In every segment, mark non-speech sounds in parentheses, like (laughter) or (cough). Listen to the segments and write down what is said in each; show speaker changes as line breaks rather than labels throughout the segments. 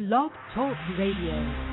Blog Talk Radio.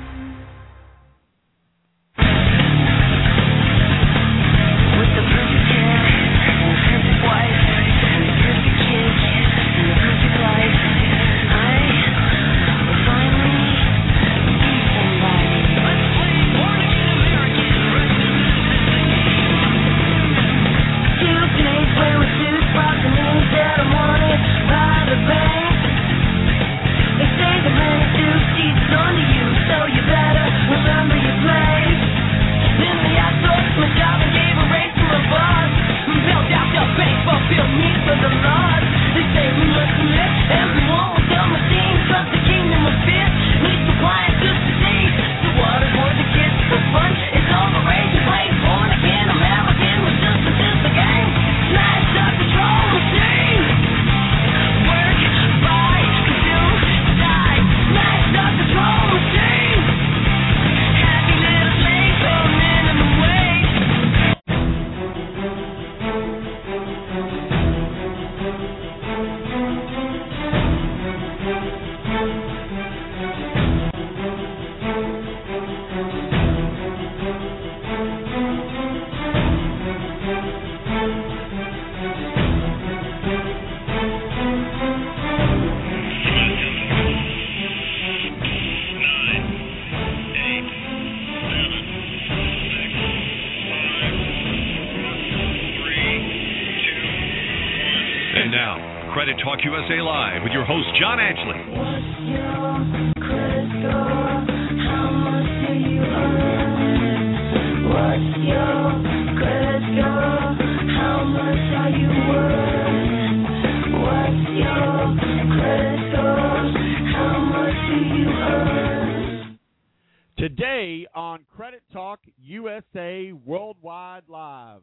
Today on Credit Talk USA Worldwide Live.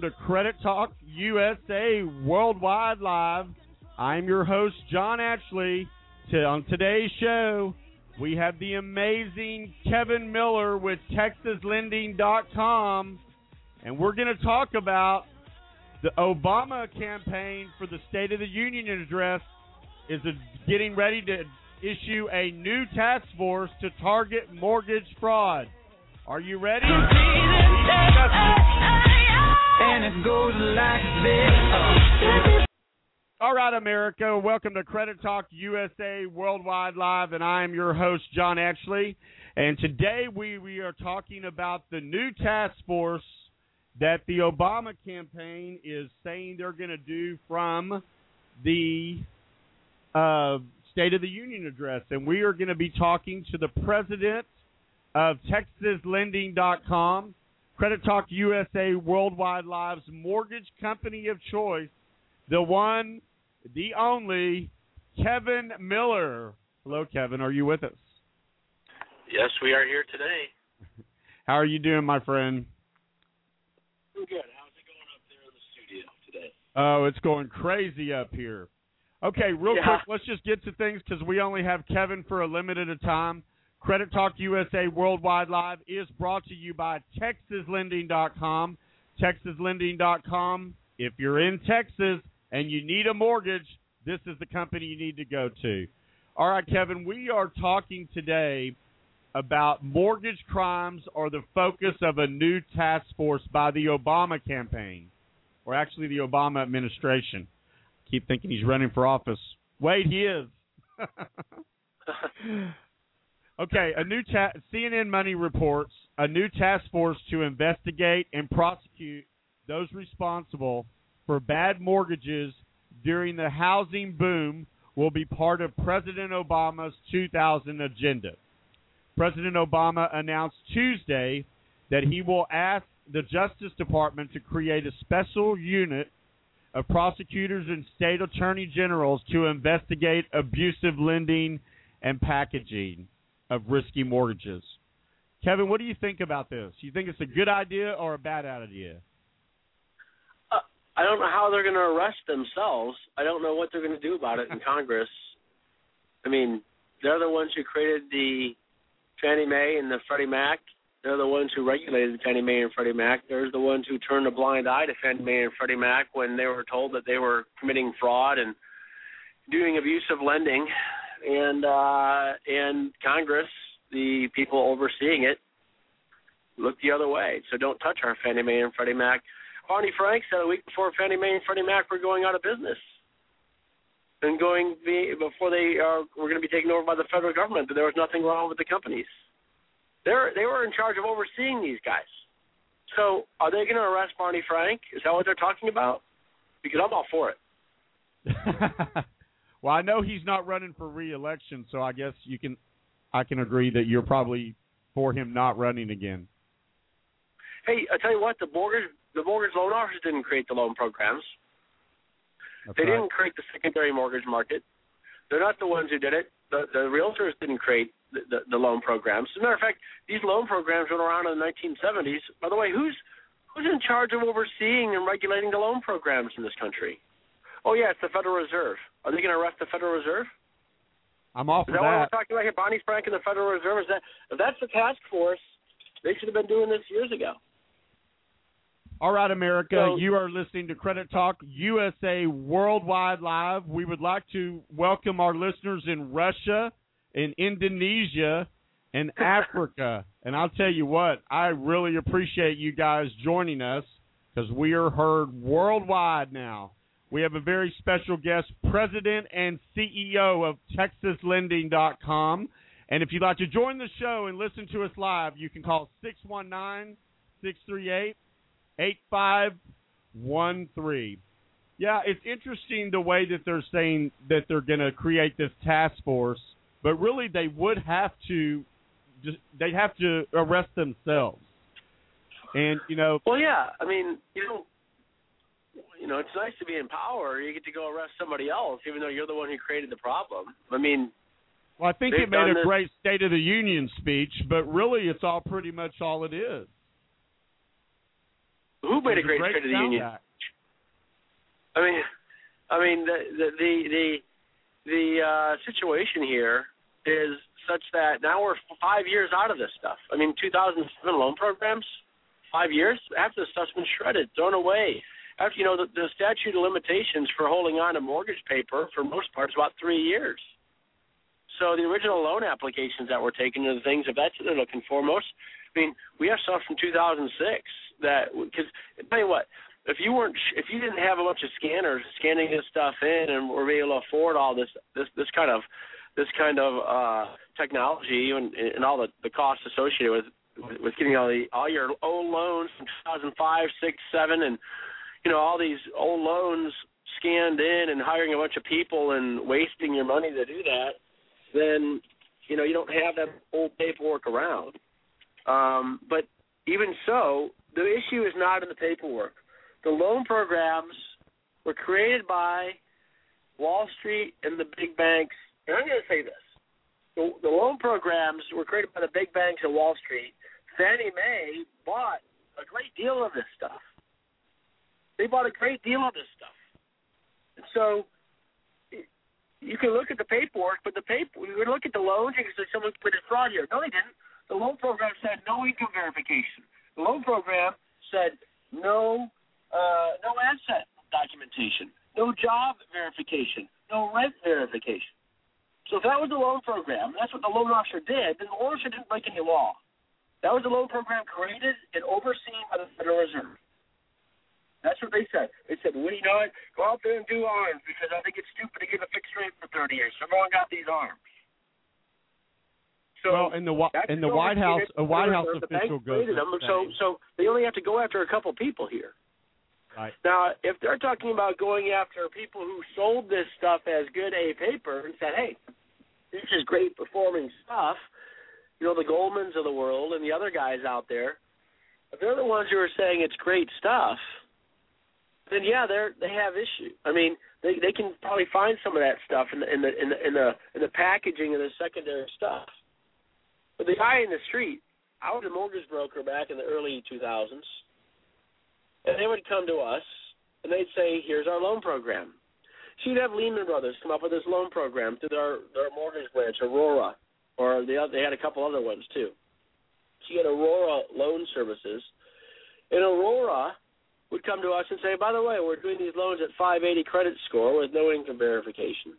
welcome to Credit Talk USA Worldwide Live. I'm your host, John Ashley. on today's show, we have the amazing Kevin Miller with TexasLending.com, and we're going to talk about the Obama campaign for the State of the Union address is getting ready to issue a new task force to target mortgage fraud. Are you ready? and it goes like this.
All right, America. Welcome to Credit Talk USA Worldwide Live, and I am your host, John Ashley. And today we, we are talking about the new task force that the Obama campaign is saying they're going to do from the uh, State of the Union address. And we are going to be talking to the president of TexasLending.com Credit Talk USA Worldwide Live's mortgage company of choice, the one, the only, Kevin Miller. Hello, Kevin. Are you with us?
Yes, we are here today. (laughs)
How are you doing, my friend?
I'm good. How's it going up there in the studio today?
Oh, it's going crazy up here. Okay, real
Yeah.
quick, let's just get to things because we only have Kevin for a limited time. Credit Talk USA Worldwide Live is brought to you by TexasLending.com. TexasLending.com. If you're in Texas and you need a mortgage, this is the company you need to go to. All right, Kevin, we are talking today about mortgage crimes are the focus of a new task force by the Obama campaign, or actually the Obama administration. Keep thinking he's running for office. Wait, he is. Okay, a new ta- CNN Money reports a new task force to investigate and prosecute those responsible for bad mortgages during the housing boom will be part of President Obama's 2000 agenda. President Obama announced Tuesday that he will ask the Justice Department to create a special unit of prosecutors and state attorney generals to investigate abusive lending and packaging of risky mortgages. Kevin, what do you think about this? You think it's a good idea or a bad idea?
Uh, I don't know how they're going to arrest themselves. I don't know what they're going to do about it in (laughs) Congress. I mean, they're the ones who created the Fannie Mae and the Freddie Mac. They're the ones who regulated the Fannie Mae and Freddie Mac. They're the ones who turned a blind eye to Fannie Mae and Freddie Mac when they were told that they were committing fraud and doing abusive lending. And uh, and Congress, the people overseeing it, look the other way. So don't touch our Fannie Mae and Freddie Mac. Barney Frank said a week before Fannie Mae and Freddie Mac were going out of business and going be, before they are were going to be taken over by the federal government. That there was nothing wrong with the companies. They're they were in charge of overseeing these guys. So are they going to arrest Barney Frank? Is that what they're talking about? Because I'm all for it. (laughs)
well, I know he's not running for re-election, so I guess you can I can agree that you're probably for him not running again.
Hey, I tell you what, the mortgage the mortgage loan officers didn't create the loan programs.
That's
They
right.
didn't create the secondary mortgage market. They're not the ones who did it. The, the realtors didn't create the, the, the loan programs. As a matter of fact, these loan programs went around in the 1970s. By the way, who's who's in charge of overseeing and regulating the loan programs in this country? Oh yeah, it's the Federal Reserve. Are they going to arrest the Federal Reserve?
I'm off
Is
for
that what we're talking about here? Barney Frank and the Federal Reserve? Is that if that's the task force? They should have been doing this years ago.
All right, America,
So-
you are listening to Credit Talk USA Worldwide Live. We would like to welcome our listeners in Russia, in Indonesia, and (laughs) Africa. And I'll tell you what, I really appreciate you guys joining us because we are heard worldwide now. We have a very special guest, President and CEO of TexasLending.com. And if you'd like to join the show and listen to us live, you can call 619 638 8513. Yeah, it's interesting the way that they're saying that they're going to create this task force, but really they would have to just they have to arrest themselves. And you know,
Well, yeah. I mean, you know, you know, it's nice to be in power. You get to go arrest somebody else, even though you're the one who created the problem. I mean,
well, I think it made a
this-
great State of the Union speech, but really it's all pretty much all it is.
who made a
It's
great, State of the Union?
act.
I mean, I mean, the the the the, the uh, situation here is such that now we're five years out of this stuff. I mean, 2007 loan programs, five years after the stuff's been shredded, thrown away. After you know the, the statute of limitations for holding on to mortgage paper for most part is about three years. So the original loan applications that were taken are the things if that's what they're looking for. Most, I mean, we have stuff from 2006 that because tell you what, if you weren't if you didn't have a bunch of scanners scanning this stuff in and were able to afford all this this this kind of this kind of uh technology and, and all the the costs associated with with, getting all the all your old loans from 2005, six, seven, and you know all these old loans scanned in and hiring a bunch of people and wasting your money to do that, then you know you don't have that old paperwork around. Um, but even so, the issue is not in the paperwork. The loan programs were created by Wall Street and the big banks. And I'm going to say this: the, the loan programs were created by the big banks and Wall Street. Fannie Mae bought a great deal of this stuff. They bought a great deal of this stuff. So you can look at the paperwork, but the paper you can look at the loans, you can say someone committed fraud here. No, they didn't. The loan program said no income verification. The loan program said no uh, no asset documentation, no job verification, no rent verification. So if that was the loan program, that's what the loan officer did, then the loan officer didn't break any law. That was the loan program created and overseen by the Federal Reserve. That's what they said. They said, well, you know what? Go out there and do arms because I think it's stupid to give a fixed rate for 30 years. Everyone got these arms. So
well, in the in the White House, a White House official
bank
goes.
created them, so so they only have to go after a couple people here.
Right.
Now, if they're talking about going after people who sold this stuff as good A paper and said, "Hey, this is great performing stuff," you know, the Goldmans of the world and the other guys out there, if they're the ones who are saying it's great stuff, then yeah, they're they have issue. I mean, they they can probably find some of that stuff in the in the in the in the, in the packaging of the secondary stuff. But the guy in the street, I was a mortgage broker back in the early 2000s, and they would come to us and they'd say, "Here's our loan program." So you'd have Lehman Brothers come up with this loan program through their their mortgage branch, Aurora, or the other, they had a couple other ones too. So you had Aurora Loan Services, and Aurora would come to us and say, "By the way, we're doing these loans at 580 credit score with no income verification.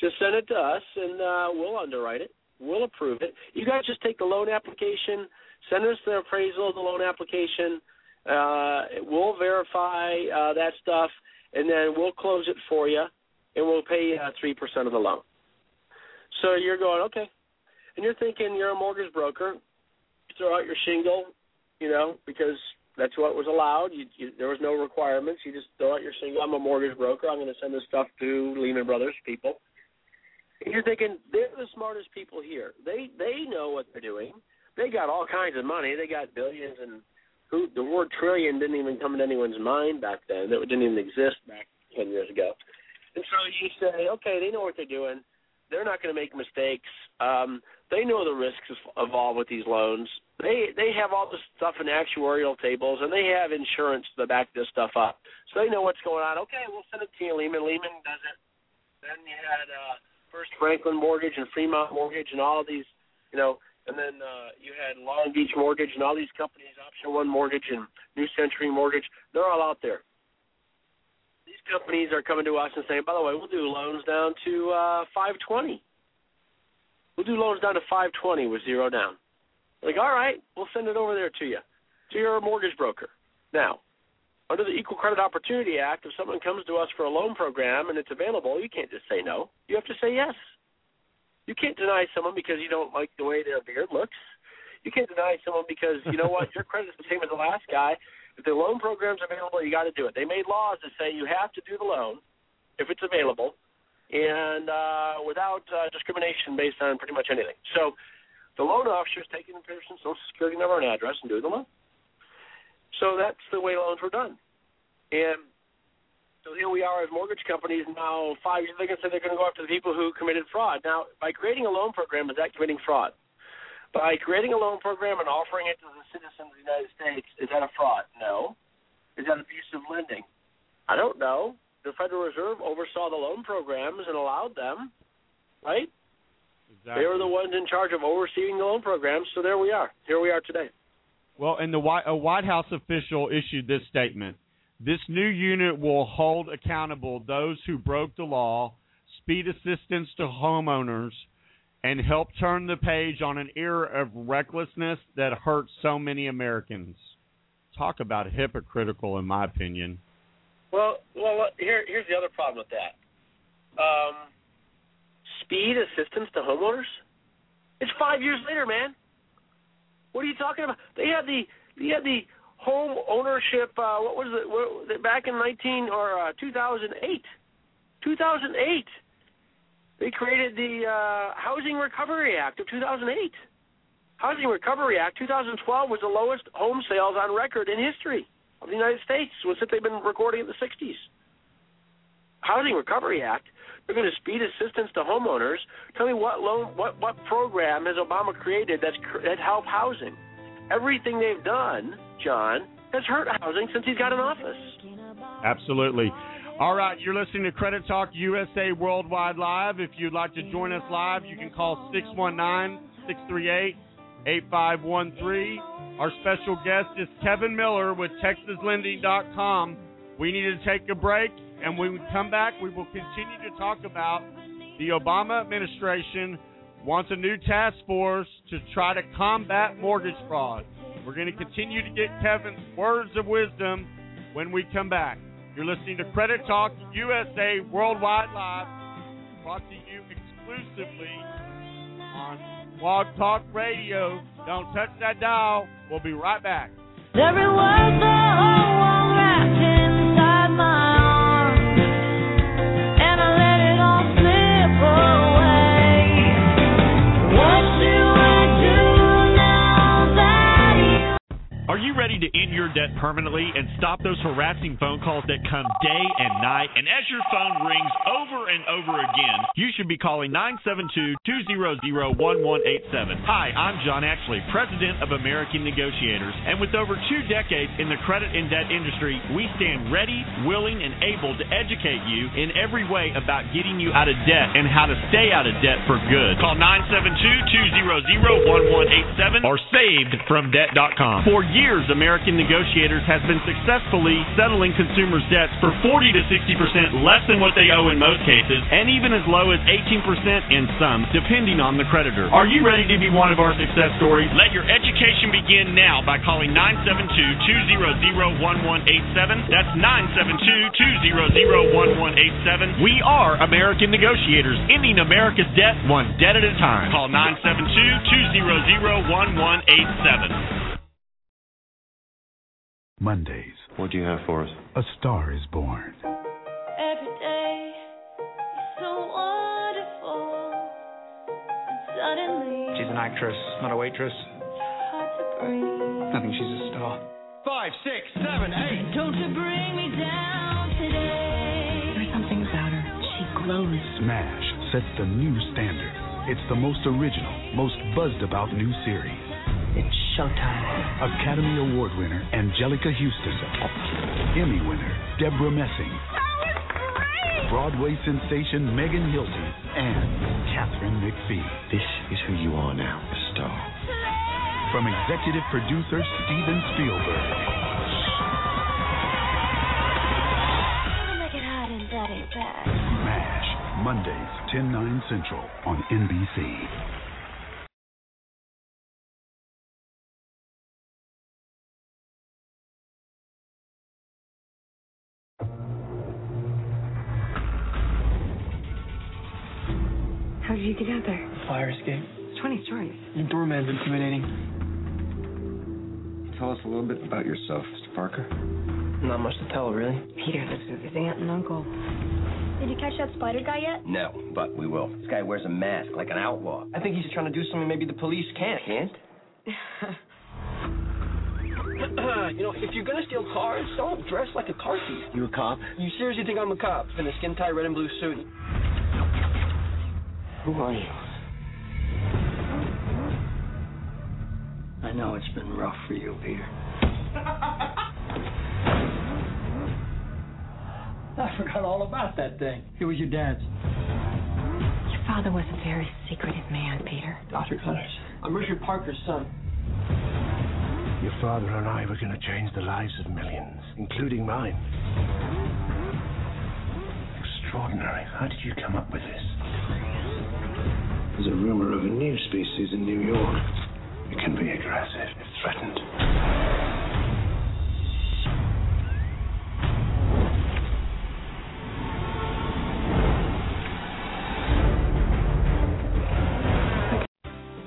Just send it to us, and uh, we'll underwrite it. We'll approve it. You guys just take the loan application, send us the appraisal of the loan application. Uh, we'll verify uh, that stuff, and then we'll close it for you, and we'll pay uh, three percent of the loan." So you're going okay, and you're thinking you're a mortgage broker. Throw out your shingle, you know, because that's what was allowed. You, you, there was no requirements. You just throw out your shingle. I'm a mortgage broker. I'm going to send this stuff to Lehman Brothers people. And you're thinking they're the smartest people here. They they know what they're doing. They got all kinds of money. They got billions and who the word trillion didn't even come into anyone's mind back then. That didn't even exist back ten years ago. And so you say, okay, they know what they're doing. They're not going to make mistakes. Um, they know the risks involved with these loans. They they have all this stuff in actuarial tables, and they have insurance to back this stuff up. So they know what's going on. Okay, we'll send it to you, Lehman. Lehman does it. Then you had uh, First Franklin Mortgage and Fremont Mortgage and all these, you know, and then uh, you had Long Beach Mortgage and all these companies, Option One Mortgage and New Century Mortgage. They're all out there. These companies are coming to us and saying, by the way, we'll do loans down to uh, 520. We'll do loans down to 520 with zero down. Like, all right, we'll send it over there to you, to your mortgage broker. Now, under the Equal Credit Opportunity Act, if someone comes to us for a loan program and it's available, you can't just say no. You have to say yes. You can't deny someone because you don't like the way their beard looks. You can't deny someone because you know what, (laughs) your credit's the same as the last guy. If the loan program's available, you got to do it. They made laws that say you have to do the loan if it's available, and uh, without uh, discrimination based on pretty much anything. So the loan officer is taking the person's social security number and address and doing the loan. So that's the way loans were done. And so here we are as mortgage companies now five years they're gonna say they're gonna go after the people who committed fraud. Now by creating a loan program, is that committing fraud? By creating a loan program and offering it to the citizens of the United States, is that a fraud? No. Is that abusive lending? I don't know. The Federal Reserve oversaw the loan programs and allowed them, right?
Exactly.
They were the ones in charge of overseeing the loan programs, so there we are. Here we are today.
Well, and the White, a White House official issued this statement. This new unit will hold accountable those who broke the law, speed assistance to homeowners, and help turn the page on an era of recklessness that hurts so many Americans.
talk about hypocritical, in my opinion.
Well, well, here here's the other problem with that. Um, speed assistance to homeowners. It's five years later, man. What are you talking about? They had the they had the home ownership. Uh, what was it? What, back in nineteen or uh, two thousand eight. Two thousand eight. They created the uh, Housing Recovery Act of two thousand eight. Housing Recovery Act 2012 was the lowest home sales on record in history of the United States was that they've been recording in the 60s. Housing Recovery Act, they're going to speed assistance to homeowners. Tell me what loan, what what program has Obama created that's that help housing? Everything they've done, John, has hurt housing since he's got in office.
Absolutely. All right, you're listening to Credit Talk USA Worldwide Live. If you'd like to join us live, you can call 619 638 8513. Our special guest is Kevin Miller with TexasLending.com. We need to take a break, and when we come back, we will continue to talk about the Obama administration wants a new task force to try to combat mortgage fraud. We're going to continue to get Kevin's words of wisdom when we come back. You're listening to Credit Talk USA Worldwide Live, brought to you exclusively on Blog Talk Radio. Don't touch that dial. We'll be right back.
You?
Ready to end your debt permanently and stop those harassing phone calls that come day and night? And as your phone rings over and over again, you should be calling 972-200-1187. Hi, I'm John Ashley, President of American Negotiators. And with over two decades in the credit and debt industry, we stand ready, willing, and able to educate you in every way about getting you out of debt and how to stay out of debt for good. Call 972-200-1187 or savedfromdebt.com. For years, American Negotiators has been successfully settling consumers' debts for 40 to 60% less than what they owe in most cases, and even as low as 18% in some, depending on the creditor. Are you ready to be one of our success stories? Let your education begin now by calling 972-200-1187. That's 972-200-1187. We are American Negotiators, ending America's debt one debt at a time. Call 972-200-1187.
Mondays,
What do you have for us?
a star is born.
Every day is so wonderful, and suddenly
She's an actress, not a waitress.
it's hard to breathe.
I think she's a star.
Five, six, seven, eight.
Don't you bring me down today?
There's something about her. She glows.
Smash sets the new standard. It's the most original, most buzzed about new series.
It's showtime.
Academy Award winner Anjelica Huston. Emmy winner Debra Messing. Broadway sensation Megan Hilty and Katharine McPhee.
This is who you are now, a star.
From executive producer Steven Spielberg.
Gonna make it hot and dirty bad.
MASH, Mondays, 10, 9 Central on NBC.
Your intimidating.
Tell us a little bit about yourself, Mr. Parker.
Not much to tell, really.
Peter lives with his aunt and uncle.
Did you catch that spider guy yet?
No, but we will. This guy wears a mask like an outlaw.
I think he's trying to do something maybe the police can't.
Can't? (laughs)
you know, if you're gonna steal cars, don't dress like a car thief.
You a cop?
You seriously think I'm a cop in a skin tight red and blue suit?
Who are you?
I know it's been rough for you, Peter. I forgot all about that thing. It was your dad's.
Your father was a very secretive man, Peter.
Dr. Connors. I'm Richard Parker's son.
Your father and I were going to change the lives of millions, including mine. Extraordinary. How did you come up with this? There's a rumor of a new species in New York. It can be aggressive if threatened.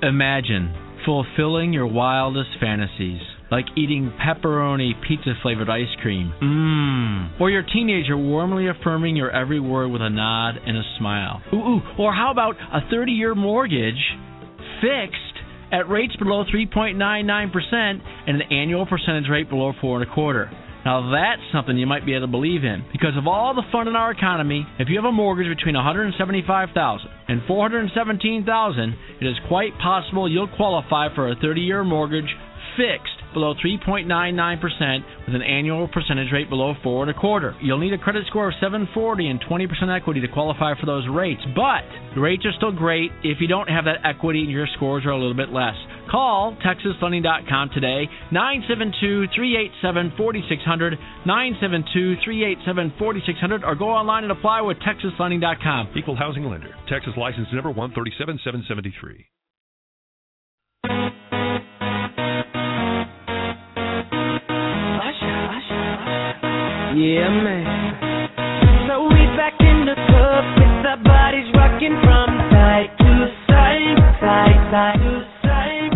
Imagine fulfilling your wildest fantasies, like eating pepperoni pizza flavored ice cream. Mmm. Or your teenager warmly affirming your every word with a nod and a smile. Ooh, ooh. Or how about a 30 year mortgage fixed at rates below 3.99% and an annual percentage rate below four and a quarter. Now that's something you might be able to believe in. Because of all the fun in our economy, if you have a mortgage between 175,000 and 417,000, it is quite possible you'll qualify for a 30-year mortgage fixed below 3.99% with an annual percentage rate below four and a quarter. You'll need a credit score of 740 and 20% equity to qualify for those rates, but the rates are still great if you don't have that equity and your scores are a little bit less. Call TexasFunding.com today, 972-387-4600, 972-387-4600, or go online and apply with TexasFunding.com.
Equal housing lender. Texas license number 137773.
Yeah, man. So we back in the club with our bodies rocking from side to side, side, side to side.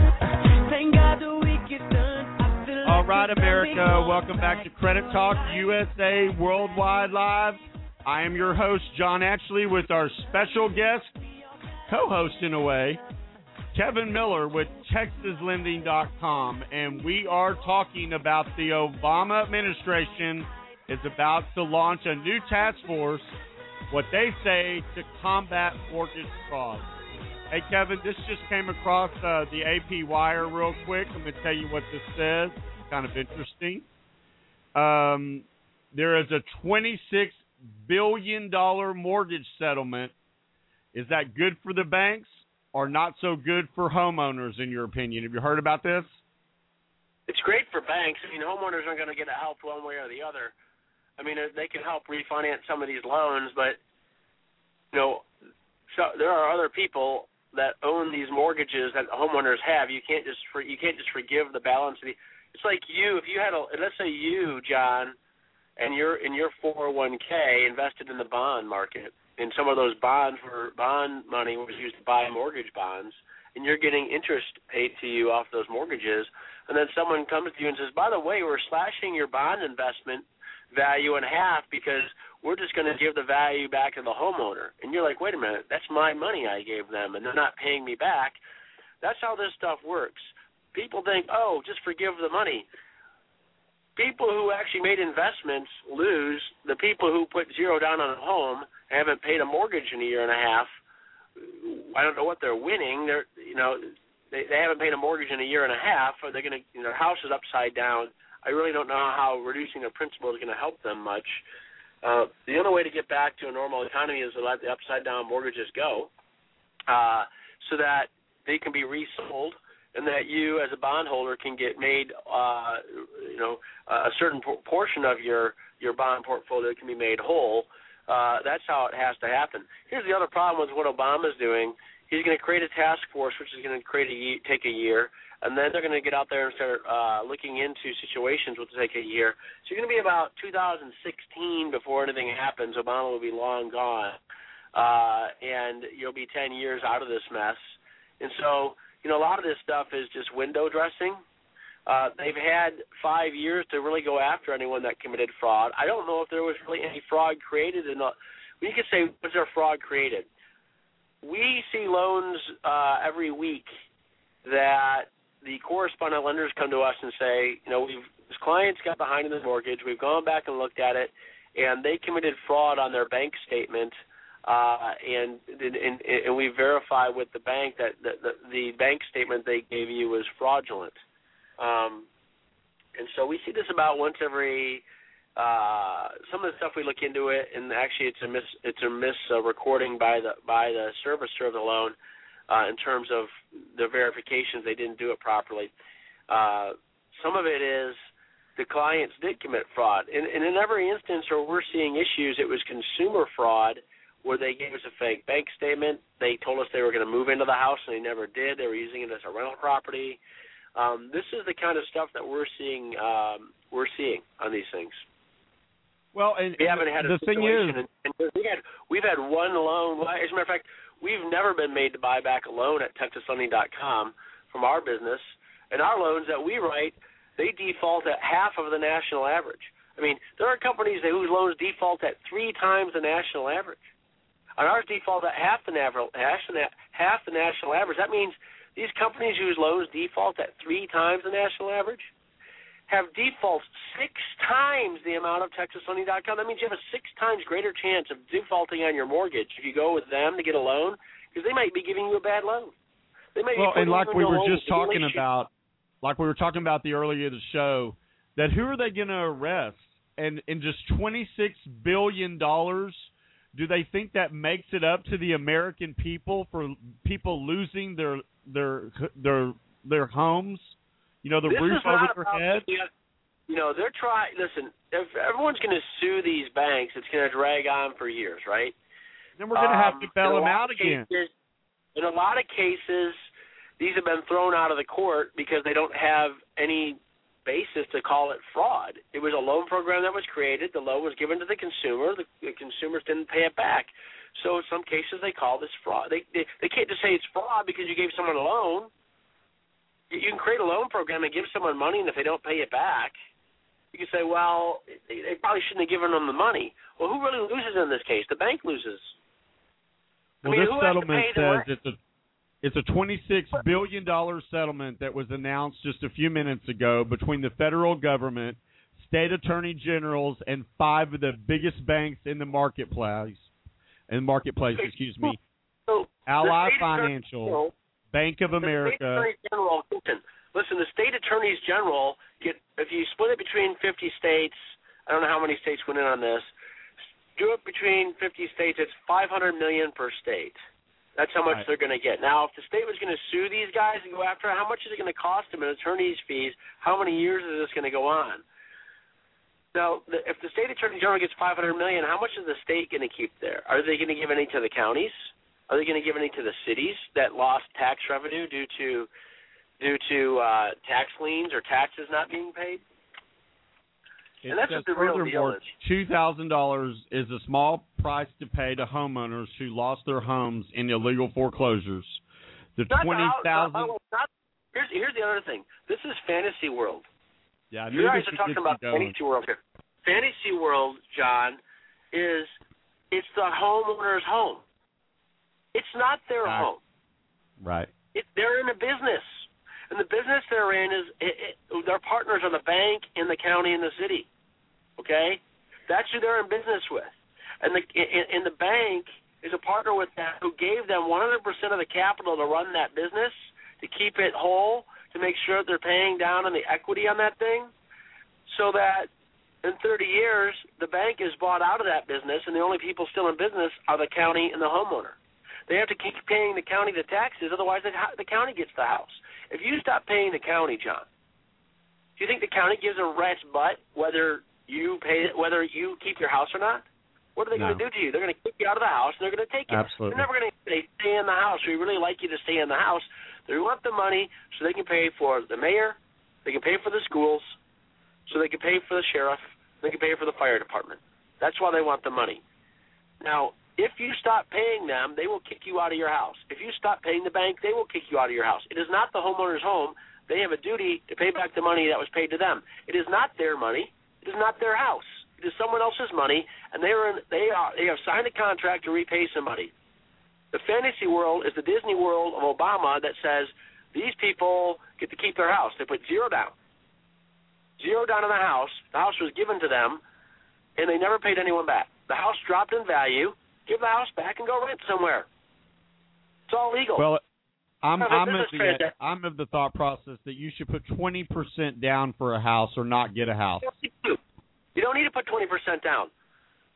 Thank God the week is done.
All right, America. Welcome back to Credit Talk USA Worldwide Live. I am your host, John Ashley, with our special guest, co-host in a way, Kevin Miller with TexasLending.com, and we are talking about the Obama administration is about to launch a new task force, what they say to combat mortgage fraud. Hey, Kevin, this just came across uh, the AP wire real quick. I'm going to tell you what this says. Kind of interesting. Um, there is a 26 billion dollar mortgage settlement. Is that good for the banks or not so good for homeowners, in your opinion? Have you heard about this?
It's great for banks. I mean, homeowners aren't going to get help one way or the other. I mean, they can help refinance some of these loans, but you know, so there are other people that own these mortgages that homeowners have. You can't just for, you can't just forgive the balance of the. It's like you if you had a let's say you John, and you're in your 401k invested in the bond market, and some of those bonds were bond money was used to buy mortgage bonds, and you're getting interest paid to you off those mortgages, and then someone comes to you and says, by the way, we're slashing your bond investment value in half because we're just going to give the value back to the homeowner. And you're like, wait a minute, that's my money I gave them, and they're not paying me back. That's how this stuff works. People think, oh, just forgive the money. People who actually made investments lose. The people who put zero down on a home and haven't paid a mortgage in a year and a half, I don't know what they're winning. They're, you know, they they haven't paid a mortgage in a year and a half, or they're going to, you know, their house is upside down. I really don't know how reducing their principal is going to help them much. Uh, the only way to get back to a normal economy is to let the upside down mortgages go, uh, so that they can be resold, and that you, as a bondholder, can get made, uh, you know, a certain por- portion of your your bond portfolio can be made whole. Uh, that's how it has to happen. Here's the other problem with what Obama's doing. He's going to create a task force, which is going to create a ye- take a year, and then they're going to get out there and start uh, looking into situations which will take a year. So you're going to be about 2016 before anything happens. Obama will be long gone, uh, and you'll be 10 years out of this mess. And so, you know, a lot of this stuff is just window dressing. Uh, they've had five years to really go after anyone that committed fraud. I don't know if there was really any fraud created. In the, we could say, was there fraud created? We see loans uh, every week that the correspondent lenders come to us and say, you know, we've this client's got behind in the mortgage. We've gone back and looked at it, and they committed fraud on their bank statement, uh, and, and and we verify with the bank that the, the, the bank statement they gave you was fraudulent. Um, and so we see this about once every. Uh, some of the stuff we look into it, and actually it's a mis it's a mis uh, recording by the by the servicer of the loan uh, in terms of the verifications they didn't do it properly. Uh, some of it is the clients did commit fraud, and, and in every instance where we're seeing issues, it was consumer fraud where they gave us a fake bank statement. They told us they were going to move into the house, and they never did. They were using it as a rental property. Um, this is the kind of stuff that we're seeing. Um, we're seeing on these things.
Well, and
we haven't had a
the thing is,
and, and we had we've had one loan. As a matter of fact, we've never been made to buy back a loan at TexasLending.com from our business, and our loans that we write, they default at half of the national average. I mean, there are companies whose loans default at three times the national average. And ours default at half the half the national average. That means these companies whose loans default at three times the national average have defaults six times the amount of TexasLending.com. That means you have a six times greater chance of defaulting on your mortgage if you go with them to get a loan because they might be giving you a bad loan. They may
Well,
be
and like we were just talking about, like we were talking about the earlier of the show, that who are they going to arrest? And in just twenty six billion dollars, do they think that makes it up to the American people for people losing their their their their homes? You know, the
this
roof over their head.
the- You know, they're trying. Listen, if everyone's going to sue these banks, it's going to drag on for years, right?
Then we're going to have
Um,
to bail them out again.
Cases, in a lot of cases, these have been thrown out of the court because they don't have any basis to call it fraud. It was a loan program that was created. The loan was given to the consumer. The, the consumers didn't pay it back. So in some cases, they call this fraud. They, they they can't just say it's fraud because you gave someone a loan. You can create a loan program and give someone money, and if they don't pay it back, you can say, well, they, they probably shouldn't have given them the money. Well, who really loses in this case? The bank loses. I
Well,
mean,
this
who has to
settlement says it's a it's a twenty six billion dollar settlement that was announced just a few minutes ago between the federal government, state attorney generals, and five of the biggest banks in the marketplace. In the marketplace, excuse me.
So
Ally
the state attorney
Financial, Bank of America.
general, listen, listen, the state attorneys general get if you split it between 50 states. I don't know how many states went in on this. Do it between 50 states. It's 500 million per state. That's how much
Right.
they're going to get. Now, if the state was going to sue these guys and go after, how much is it going to cost them in attorney's fees? How many years is this going to go on? Now, the, if the state attorney general gets 500 million, how much is the state going to keep there? Are they going to give any to the counties? Are they going to give any to the cities that lost tax revenue due to due to uh, tax liens or taxes not being paid?
It
And that's what the real deal is.
two thousand dollars is a small price to pay to homeowners who lost their homes in illegal foreclosures. The
Not
twenty thousand.
Here's here's the other thing. This is fantasy world.
Yeah, I
you guys are talking about fantasy world here. Fantasy world, John, is it's the homeowner's home. It's not their
Right.
home.
Right.
It, they're in a business, and the business they're in is it, it, their partners are the bank in the county and the city. Okay, that's who they're in business with, and the and, and the bank is a partner with them who gave them 100% of the capital to run that business, to keep it whole, to make sure that they're paying down on the equity on that thing, so that in 30 years the bank is bought out of that business, and the only people still in business are the county and the homeowner. They have to keep paying the county the taxes, otherwise the, the county gets the house. If you stop paying the county, John, do you think the county gives a rat's butt whether you pay whether you keep your house or not? What are they
No.
going to do to you? They're going to kick you out of the house and they're going to take you.
Absolutely.
They're never going to say stay in the house. We really like you to stay in the house. They want the money so they can pay for the mayor, they can pay for the schools, so they can pay for the sheriff, they can pay for the fire department. That's why they want the money. Now, if you stop paying them, they will kick you out of your house. If you stop paying the bank, they will kick you out of your house. It is not the homeowner's home. They have a duty to pay back the money that was paid to them. It is not their money. It is not their house. It is someone else's money, and they are in, they are they have signed a contract to repay somebody. The fantasy world is the Disney world of Obama that says these people get to keep their house. They put zero down, zero down on the house. The house was given to them, and they never paid anyone back. The house dropped in value. Give the house back and go rent somewhere. It's all legal.
Well, I'm I'm of the I'm of the thought process that you should put twenty percent down for a house or not get a house.
You don't need to put 20% down.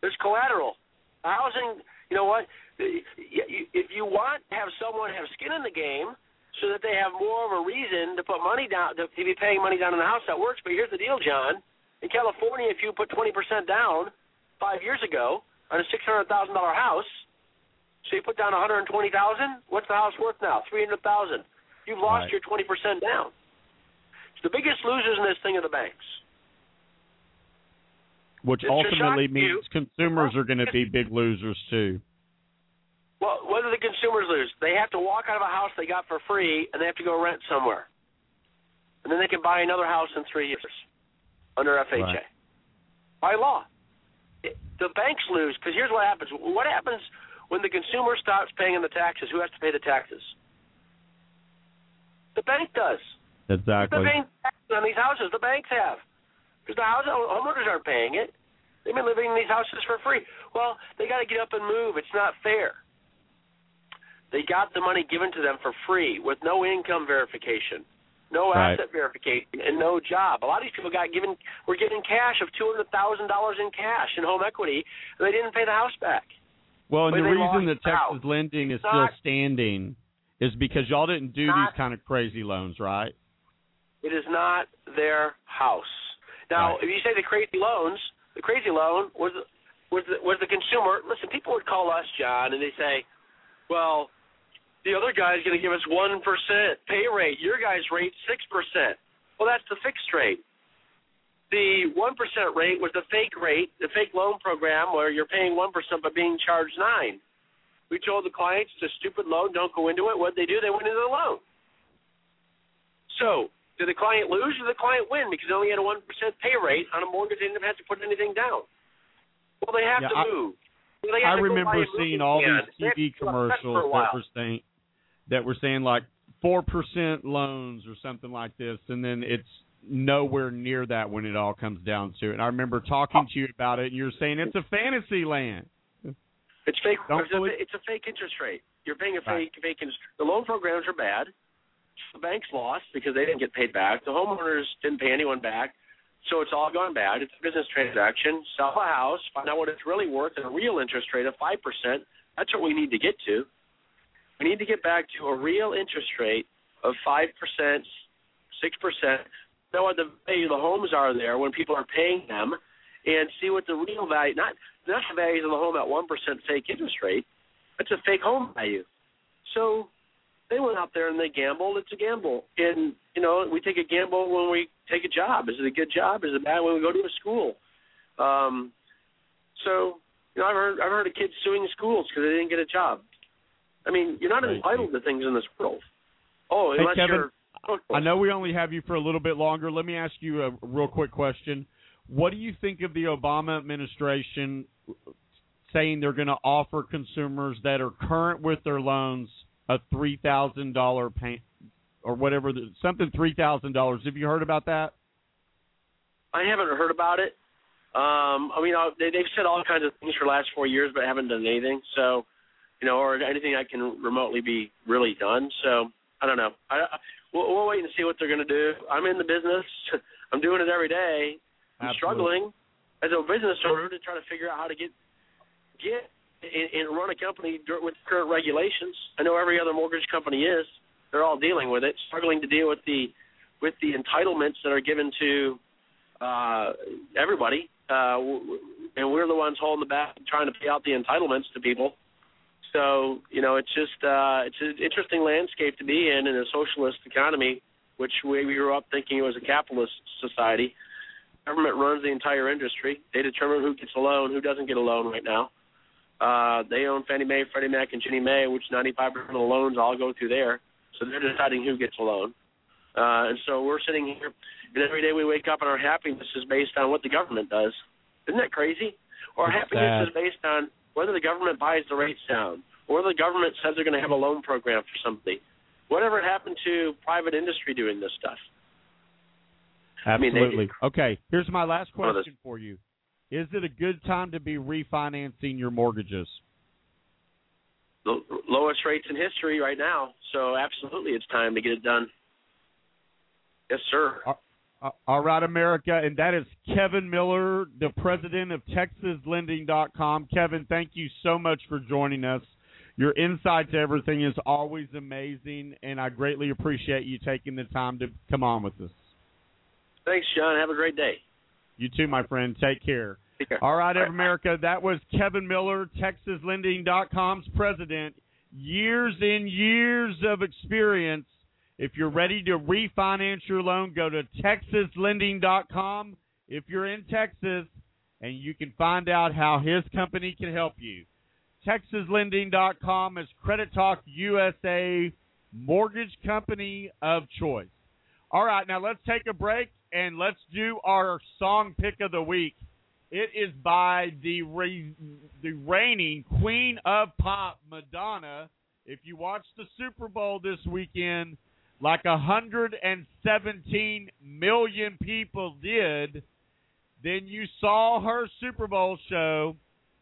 There's collateral. Housing, you know what? If you want to have someone have skin in the game so that they have more of a reason to put money down, to be paying money down in the house, that works. But here's the deal, John. In California, if you put 20% down five years ago on a $600,000 house, so you put down 120,000, what's the house worth now? 300,000. You've lost
Right.
your 20% down. So the biggest losers in this thing are the banks.
Which
It should
ultimately
shock you.
means consumers are going to be big losers too.
Well, what do the consumers lose? They have to walk out of a house they got for free, and they have to go rent somewhere, and then they can buy another house in three years under FHA
Right.
by law. The banks lose because here's what happens. What happens when the consumer stops paying the taxes? Who has to pay the taxes? The bank does.
Exactly.
The bank taxes on these houses. The banks have because the house homeowners aren't paying it. They've been living in these houses for free. Well, they got to get up and move. It's not fair. They got the money given to them for free with no income verification, no
Right.
asset verification, and no job. A lot of these people got given were given cash of two hundred thousand dollars in cash in home equity, and they didn't pay the house back.
Well, and the reason that Texas
out.
lending is
It's
still standing is because y'all didn't do
Not-
these kind of crazy loans, right?
It is not their house. Now,
Right.
if you say the crazy loans, the crazy loan was was the, was the consumer. Listen, people would call us, John, and they say, "Well, the other guy's going to give us one percent pay rate. Your guy's rate six percent. Well, that's the fixed rate. The one percent rate was the fake rate, the fake loan program where you're paying one percent but being charged nine. We told the clients it's a stupid loan. Don't go into it. What they do? They went into the loan. So, did the client lose or did the client win because they only had a one percent pay rate on a mortgage? They didn't have to put anything down. Well, they have
Yeah,
to
I-
move.
I remember seeing all
van.
these TV
to do a cut
commercials
for a while.
that were saying that were saying like four percent loans or something like this, and then it's nowhere near that when it all comes down to it. And I remember talking to you about it, and you're saying it's a fantasy land.
It's fake.
Don't
It's a, it's a fake interest rate. You're paying a
Right.
fake fake interest. The loan programs are bad. The banks lost because they didn't get paid back. The homeowners didn't pay anyone back. So it's all gone bad. It's a business transaction. Sell a house, find out what it's really worth at a real interest rate of five percent. That's what we need to get to. We need to get back to a real interest rate of five percent, six percent. Know what the value of the homes are there when people are paying them, and see what the real value not not the values of the home at one percent fake interest rate. That's a fake home value. So they went out there and they gambled. It's a gamble, and you know we take a gamble when we take a job. Is it a good job? Is it bad when we go to a school? Um, so you know I've heard I've heard of kids suing schools because they didn't get a job. I mean you're not
Right.
entitled to things in this world. Oh,
Hey,
unless
Kevin,
you're
I know we only have you for a little bit longer. Let me ask you a real quick question. What do you think of the Obama administration saying they're going to offer consumers that are current with their loans a three thousand dollar pay or whatever the, something three thousand dollars? Have you heard about that?
I haven't heard about it. Um, I mean, uh, they, they've said all kinds of things for the last four years, but haven't done anything. So, you know, or anything that can remotely be really done. So, I don't know. I, we'll, we'll wait and see what they're going to do. I'm in the business. (laughs) I'm doing it every day. I'm
Absolutely.
struggling as a business owner to try to figure out how to get get and, and run a company with current regulations. I know every other mortgage company is. They're all dealing with it, struggling to deal with the with the entitlements that are given to uh, everybody, uh, and we're the ones holding the back, trying to pay out the entitlements to people. So you know, it's just uh, it's an interesting landscape to be in in a socialist economy, which we we grew up thinking it was a capitalist society. Government runs the entire industry. They determine who gets a loan, who doesn't get a loan right now. Uh, they own Fannie Mae, Freddie Mac, and Ginnie Mae, which 95% of the loans all go through there. So they're deciding who gets a loan. Uh, and so we're sitting here, and every day we wake up and our happiness is based on what the government does. Isn't that crazy? Or happiness
sad.
is based on whether the government buys the rates down, or the government says they're going to have a loan program for somebody. Whatever happened to private industry doing this stuff? I mean, they-
Absolutely. okay, here's my last
One of those-
question for you. Is it a good time to be refinancing your mortgages?
The lowest rates in history right now. So absolutely, it's time to get it done. Yes, sir.
Uh, Uh, All right, America, and that is Kevin Miller, the president of TexasLending.com. Kevin, thank you so much for joining us. Your insight to everything is always amazing, and I greatly appreciate you taking the time to come on with us.
Thanks, John. Have a great day.
You too, my friend. Take care.
Take care.
All right,
All right.
America, that was Kevin Miller, TexasLending.com's president. Years and years of experience. If you're ready to refinance your loan, go to TexasLending.com if you're in Texas, and you can find out how his company can help you. TexasLending.com is Credit Talk USA mortgage company of choice. All right, now let's take a break and let's do our song pick of the week. It is by the re- the reigning queen of pop, Madonna. If you watched the Super Bowl this weekend, like 117 million people did, then you saw her Super Bowl show.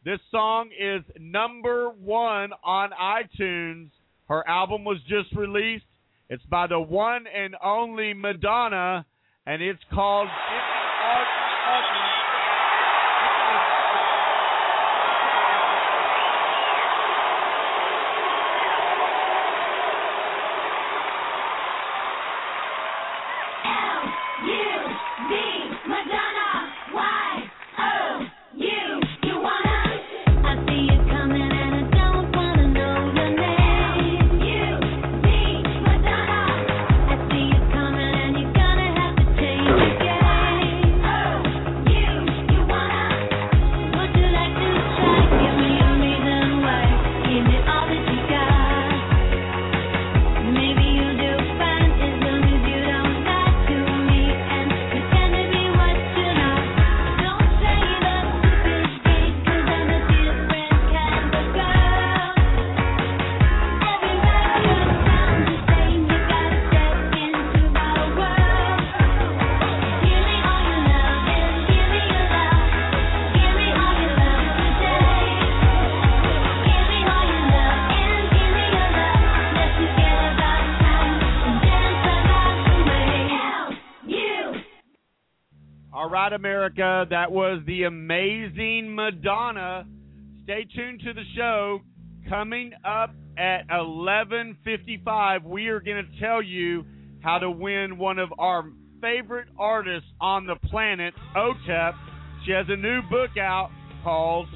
This song is number one on iTunes. Her album was just released. It's by the one and only Madonna, and it's called America, that was the amazing Madonna. Stay tuned to the show. Coming up at 11:55, we are going to tell you how to win one of our favorite artists on the planet, OTEP. She has a new book out called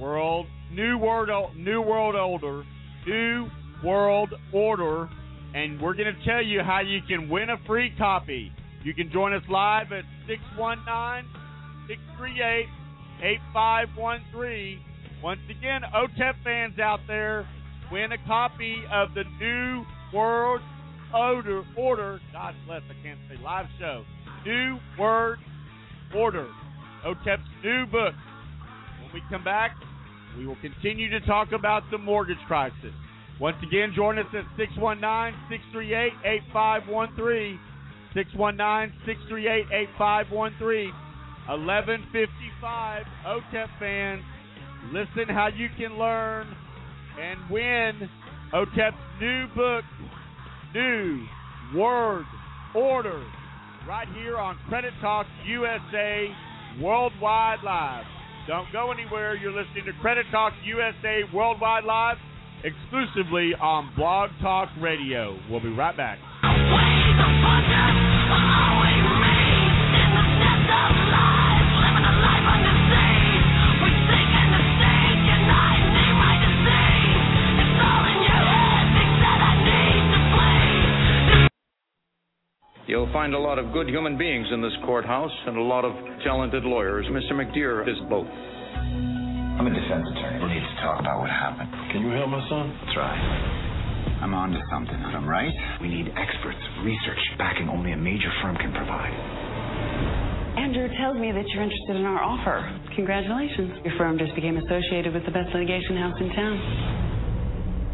World New World New World Order, New World Order, and we're going to tell you how you can win a free copy. You can join us live at 619-638-8513. Once again, OTEP fans out there, win a copy of the New World Order. Order. God bless, I can't say live show. New Word Order. OTEP's new book. When we come back, we will continue to talk about the mortgage crisis. Once again, join us at 619 638 8513. 619 638 8513. 1155 OTEP fans. Listen how you can learn and win OTEP's new book, New Word Order, right here on Credit Talk USA Worldwide Live. Don't go anywhere. You're listening to Credit Talk USA Worldwide Live exclusively on Blog Talk Radio. We'll be right back.
You'll find a lot of good human beings in this courthouse and a lot of talented lawyers. Mr. McDeere is both.
I'm a defense attorney. We need to talk about what happened. Can you help my son? That's right. I'm on to something. I'm right. We need experts, research, backing only a major firm can provide.
Andrew tells me that you're interested in our offer. Congratulations. Your firm just became associated with the best litigation house in town.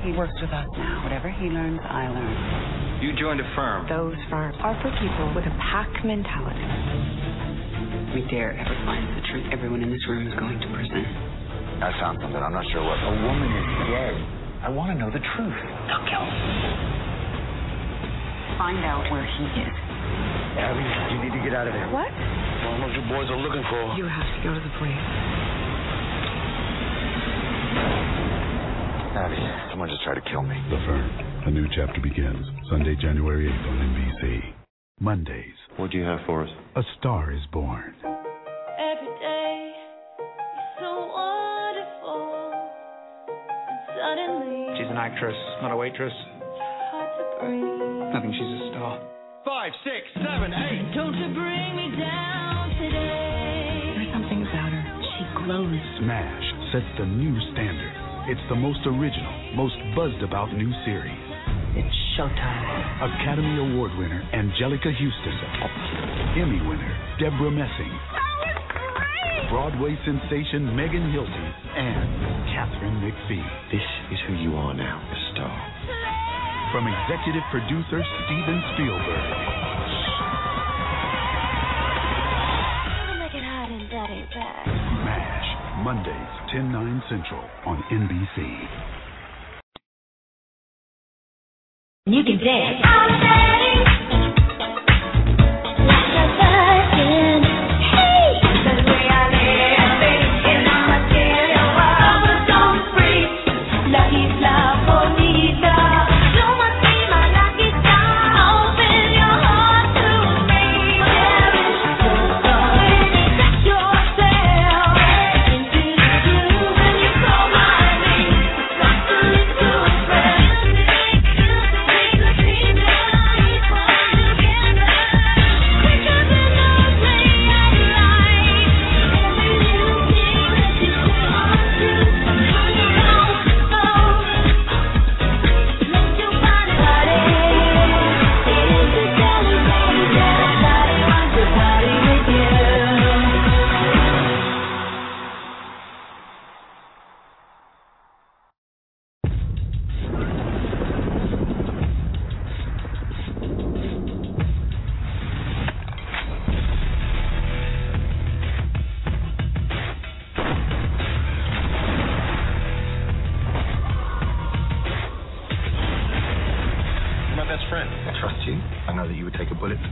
He works with us now. Whatever he learns, I learn.
You joined a firm.
Those firms are for people with a pack mentality.
We dare ever find the truth everyone in this room is going to present.
I found something. I'm not sure what. A woman is dead. I want to know the truth. Don't kill me.
Find out where he is.
Abby, you need to get out of there.
What?
I don't know what you boys are looking for.
You have to go to the police.
Abby, someone just tried to kill me.
The Firm. A new chapter begins Sunday, January 8th on NBC. Mondays.
What do you have for us?
A Star is Born.
Every day is so wonderful, and suddenly
She's an actress, not a waitress.
hard to breathe.
I think she's a star.
Five, six, seven, eight. Don't you bring me down today?
There's something about her. She glows.
Smash sets the new standard. It's the most original, most buzzed about new series.
It's showtime.
Academy Award winner Anjelica Huston. Emmy winner Debra Messing. Broadway sensation Megan Hilty and Katharine McPhee.
This is who you are now, a star.
From executive producer Steven Spielberg.
Make it hot and dirty back.
MASH, Mondays, 10, 9 Central on NBC.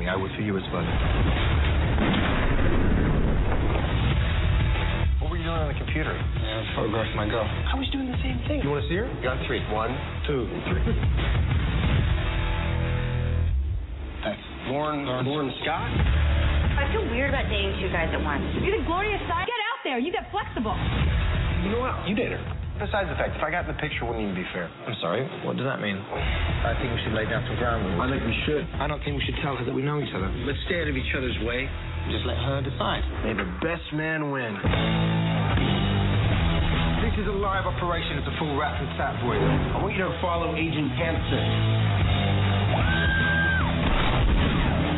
I
would for you as well. What were you doing on the computer? Yeah, I was photographing my girl. I was doing the same thing. You want to see her? You're on three. One, two, three. Thanks. Lauren, Lauren Scott?
I feel weird about dating two guys at once. You're the glorious side. Get out there. You get flexible.
You know what? You date her. Besides the fact, if I got in the picture, it wouldn't even be fair. I'm sorry. What does that mean? I think we should lay down some ground rules. I think we should. I don't think we should tell her that we know each other. Let's stay out of each other's way. Just let her decide. May the best man win. This is a live operation. It's a full rap and tap for you. I want you to follow Agent Hanson.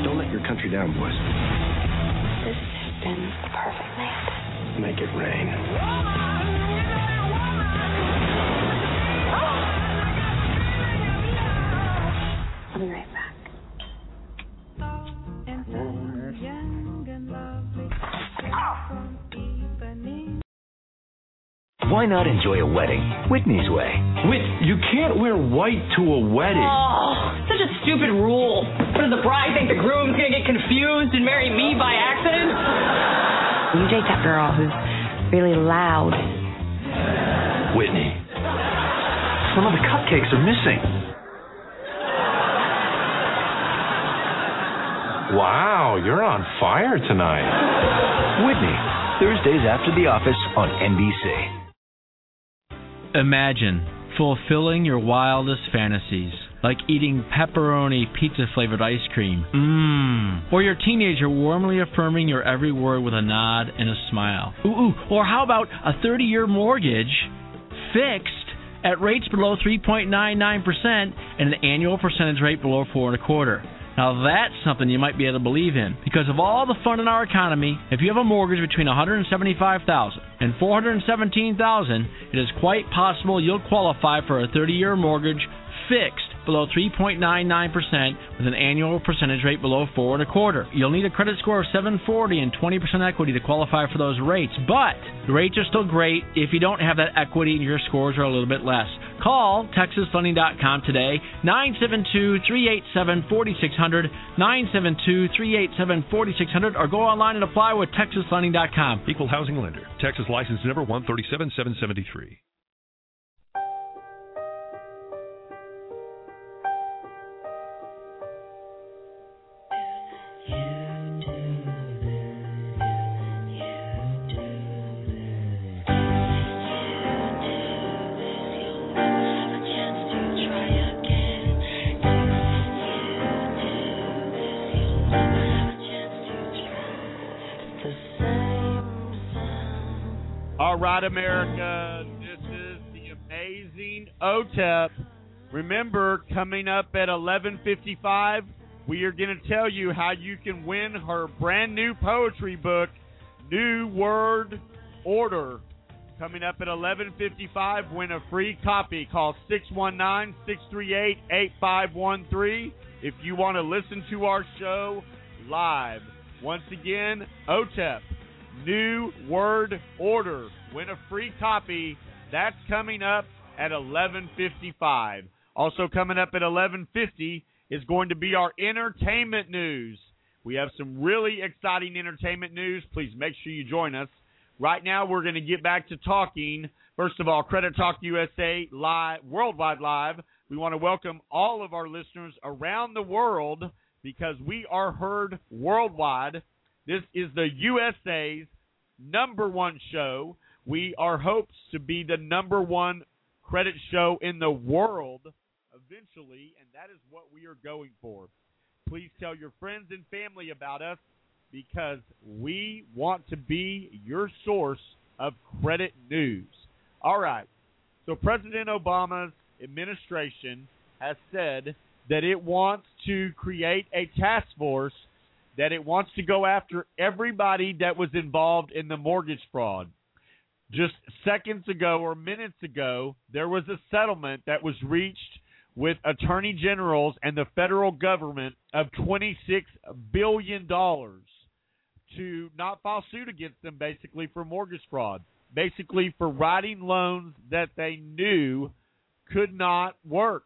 Don't let your country down, boys.
This has been the perfect night.
Make it rain.
Why not enjoy a wedding Whitney's way?
Whit, you can't wear white to a wedding.
Oh, such a stupid rule. What does the bride think the groom's gonna get confused and marry me by accident?
You date that girl who's really loud.
Whitney. Some of the cupcakes are missing. Wow, you're on fire tonight.
Whitney, Thursdays after the office on NBC.
Imagine fulfilling your wildest fantasies, like eating pepperoni pizza flavored ice cream. Mmm. Or your teenager warmly affirming your every word with a nod and a smile. Ooh, ooh. Or how about a 30 year mortgage fixed at rates below 3.99% and an annual percentage rate below four and a quarter? Now that's something you might be able to believe in because of all the fun in our economy. If you have a mortgage between 175,000 and 417,000, it is quite possible you'll qualify for a 30-year mortgage fixed below 3.99% with an annual percentage rate below four and a quarter. You'll need a credit score of 740 and 20% equity to qualify for those rates, but the rates are still great if you don't have that equity and your scores are a little bit less. Call TexasFunding.com today, 972-387-4600, 972-387-4600, or go online and apply with TexasFunding.com.
Equal housing lender. Texas license number 137773.
All right, America. This is the amazing OTEP. Remember, coming up at 11:55, we are going to tell you how you can win her brand new poetry book, New Word Order. Coming up at 11:55, win a free copy. Call 619-638-8513 if you want to listen to our show live. Once again, OTEP, New Word Order. Win a free copy. That's coming up at 11:55. Also coming up at 11:50 is going to be our entertainment news. We have some really exciting entertainment news. Please make sure you join us. Right now, we're going to get back to talking. First of all, Credit Talk USA live, worldwide live. We want to welcome all of our listeners around the world because we are heard worldwide. This is the USA's number one show. We are hopes to be the number one credit show in the world eventually, and that is what we are going for. Please tell your friends and family about us because we want to be your source of credit news. All right. So President Obama's administration has said that it wants to create a task force that it wants to go after everybody that was involved in the mortgage fraud. Just seconds ago or minutes ago, there was a settlement that was reached with attorney generals and the federal government of $26 billion to not file suit against them basically for mortgage fraud, basically for writing loans that they knew could not work,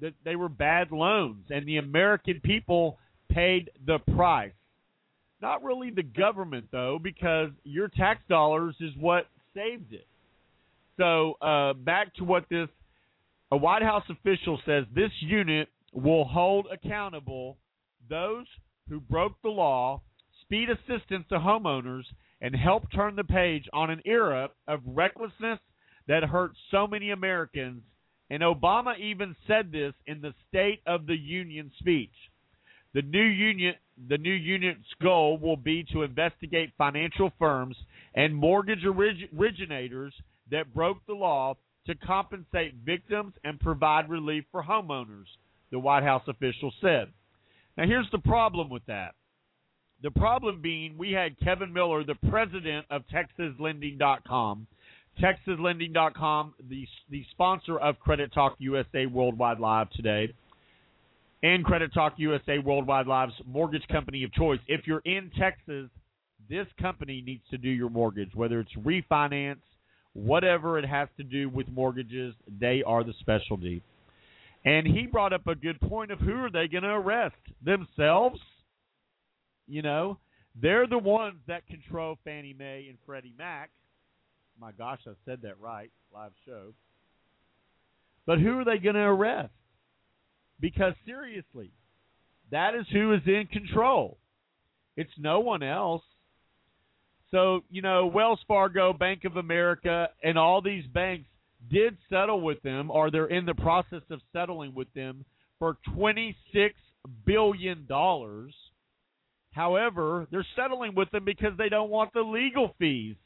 that they were bad loans, and the American people paid the price. Not really the government, though, because your tax dollars is what saved it. So, uh, back to what this a White House official says this unit will hold accountable those who broke the law, speed assistance to homeowners, and help turn the page on an era of recklessness that hurt so many Americans. And Obama even said this in the State of the Union speech. The new union the new unit's goal will be to investigate financial firms and mortgage orig- originators that broke the law to compensate victims and provide relief for homeowners, the White House official said. Now, here's the problem with that. The problem being, we had Kevin Miller, the president of TexasLending.com, TexasLending.com, the the sponsor of Credit Talk USA Worldwide Live today, and Credit Talk USA Worldwide Live's mortgage company of choice. If you're in Texas, this company needs to do your mortgage, whether it's refinance, whatever it has to do with mortgages, they are the specialty. And he brought up a good point of who are they going to arrest? Themselves? You know, they're the ones that control Fannie Mae and Freddie Mac. My gosh, I said that right, live show. But who are they going to arrest? Because seriously, that is who is in control. It's no one else. So, you know, Wells Fargo, Bank of America, and all these banks did settle with them, or they're in the process of settling with them for $26 billion. However, they're settling with them because they don't want the legal fees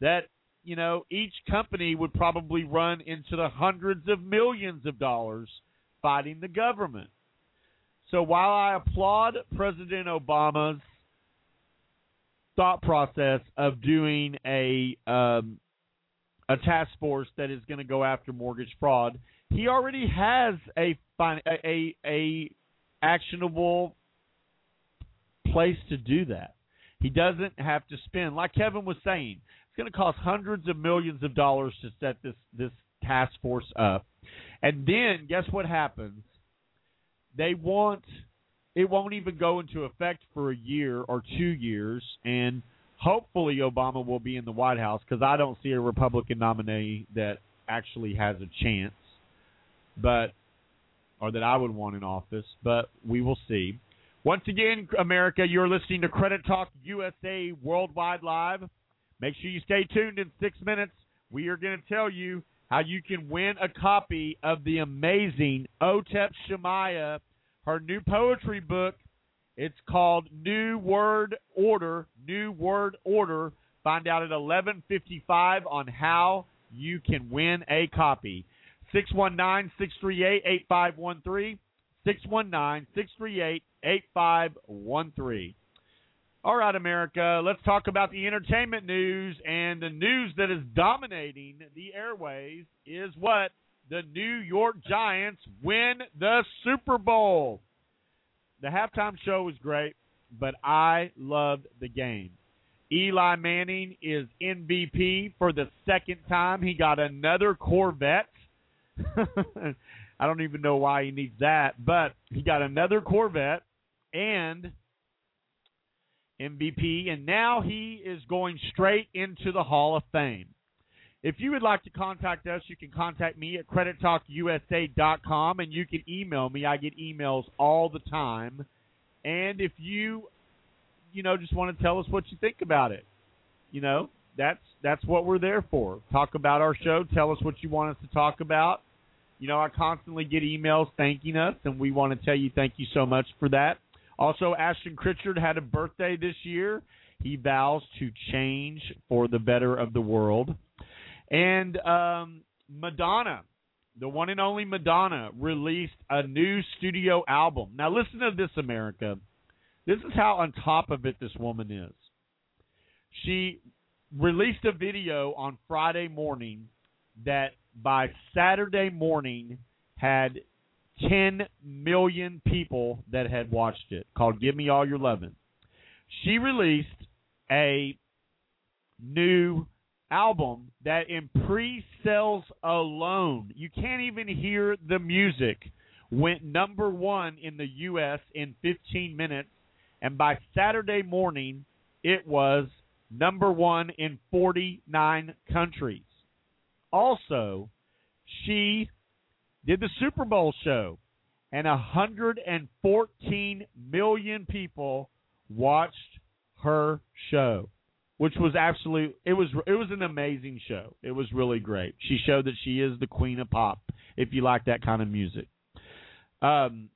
that, you know, each company would probably run into the hundreds of millions of dollars fighting the government. So while I applaud President Obama's thought process of doing a um, a task force that is going to go after mortgage fraud. He already has a a a actionable place to do that. He doesn't have to spend, like Kevin was saying, it's going to cost hundreds of millions of dollars to set this this task force up. And then guess what happens? They want it won't even go into effect for a year or two years, and hopefully Obama will be in the White House because I don't see a Republican nominee that actually has a chance, but or that I would want in office. But we will see. Once again, America, you're listening to Credit Talk USA Worldwide Live. Make sure you stay tuned. In six minutes, we are going to tell you how you can win a copy of the amazing Otep Shamaya her new poetry book. It's called New Word Order. New Word Order. Find out at 11:55 on how you can win a copy. 619 638 8513. 619 638 8513. All right, America, let's talk about the entertainment news. And the news that is dominating the airways is what? The New York Giants win the Super Bowl. The halftime show was great, but I loved the game. Eli Manning is MVP for the second time. He got another Corvette. (laughs) I don't even know why he needs that, but he got another Corvette and MVP, and now he is going straight into the Hall of Fame. If you would like to contact us, you can contact me at credittalkusa.com and you can email me. I get emails all the time. And if you you know just want to tell us what you think about it, you know, that's that's what we're there for. Talk about our show, tell us what you want us to talk about. You know, I constantly get emails thanking us and we want to tell you thank you so much for that. Also, Ashton Kutcher had a birthday this year. He vows to change for the better of the world. And um, Madonna, the one and only Madonna, released a new studio album. Now, listen to this, America. This is how on top of it this woman is. She released a video on Friday morning that by Saturday morning had 10 million people that had watched it called Give Me All Your Lovin'. She released a new album that in pre-sales alone, you can't even hear the music, went number 1 in the US in 15 minutes and by Saturday morning it was number 1 in 49 countries. Also, she did the Super Bowl show, and 114 million people watched her show, which was absolute. It was it was an amazing show. It was really great. She showed that she is the queen of pop. If you like that kind of music. Um,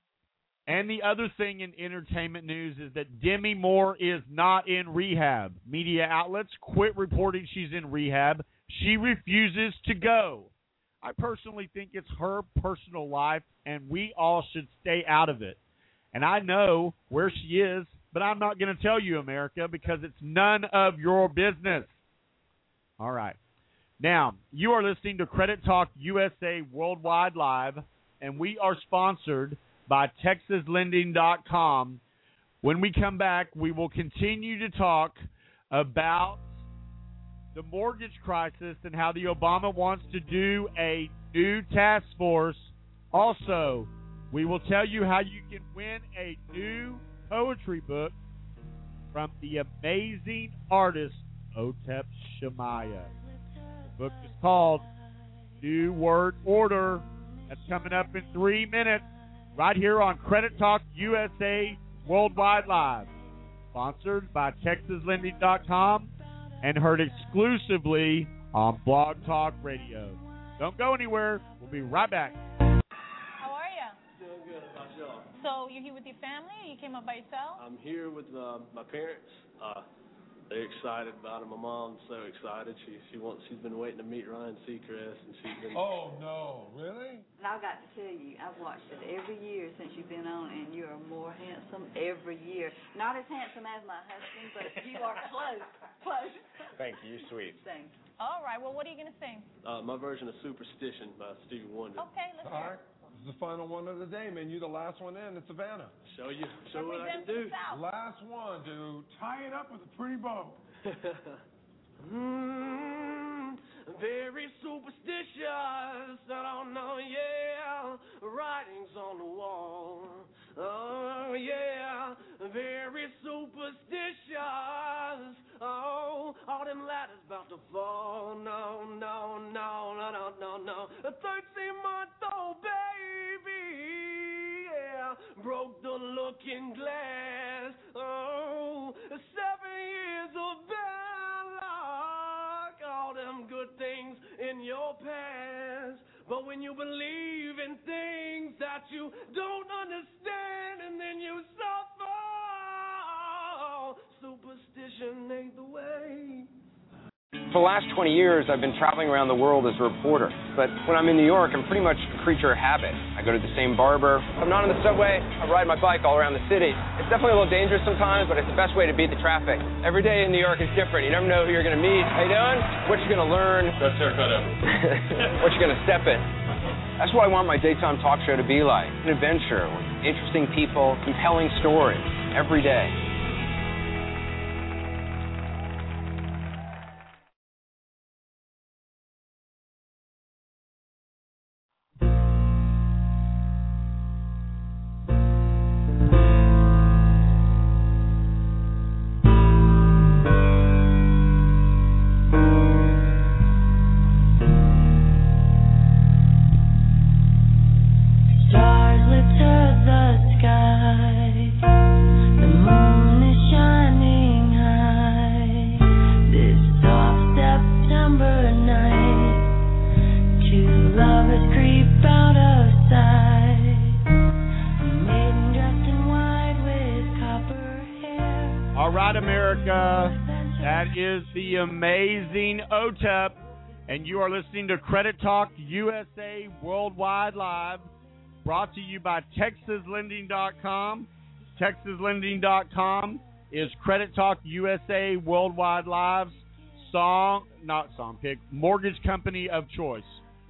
and the other thing in entertainment news is that Demi Moore is not in rehab. Media outlets quit reporting she's in rehab. She refuses to go. I personally think it's her personal life, and we all should stay out of it. And I know where she is, but I'm not going to tell you, America, because it's none of your business. All right. Now, you are listening to Credit Talk USA Worldwide Live, and we are sponsored by TexasLending.com. When we come back, we will continue to talk about the mortgage crisis and how the Obama wants to do a new task force. Also, we will tell you how you can win a new poetry book from the amazing artist Otep Shamaya. The book is called New Word Order. That's coming up in three minutes, right here on Credit Talk USA Worldwide Live. Sponsored by TexasLending.com and heard exclusively on Blog Talk Radio. Don't go anywhere. We'll be right back.
How are you?
Doing good about y'all.
So you're here with your family, you came up by yourself?
I'm here with uh, my parents. Uh, they're excited about it. My mom's so excited. She she wants. She's been waiting to meet Ryan Seacrest, and she's been.
Oh no, really?
And I've got to tell you, I've watched it every year since you've been on, and you are more handsome every year. Not as handsome as my husband, but you are (laughs) close, close.
Thank you, You're sweet. (laughs)
Thanks.
All right. Well, what are you gonna sing?
Uh, my version of Superstition by Stevie Wonder.
Okay, let's
All
hear.
right. This is the final one of the day, man. You're the last one in. It's Savannah.
Show you, show what I can do.
Last one, dude. Tie it up with a pretty bow. (laughs)
Mm, very superstitious. I don't know, yeah. Writings on the wall. Oh, yeah. Very superstitious. Oh, all them ladders about to fall. No, no, no, no, no, no, no. A 13 month old baby. Yeah. Broke the looking glass. Oh, seven years of bad luck. All them good things in your past. But when you believe in things that you don't understand and then you suffer, superstition ain't the way.
For the last 20 years, I've been traveling around the world as a reporter. But when I'm in New York, I'm pretty much a creature of habit. I go to the same barber. If I'm not on the subway, I ride my bike all around the city. It's definitely a little dangerous sometimes, but it's the best way to beat the traffic. Every day in New York is different. You never know who you're going to meet. How you doing? What you're going to learn?
Best haircut ever.
what you're going to step in. That's what I want my daytime talk show to be like. An adventure with interesting people, compelling stories every day.
Amazing OTEP. And you are listening to Credit Talk USA Worldwide Live, brought to you by TexasLending.com. TexasLending.com is Credit Talk USA Worldwide Live's song, not song pick, mortgage company of choice.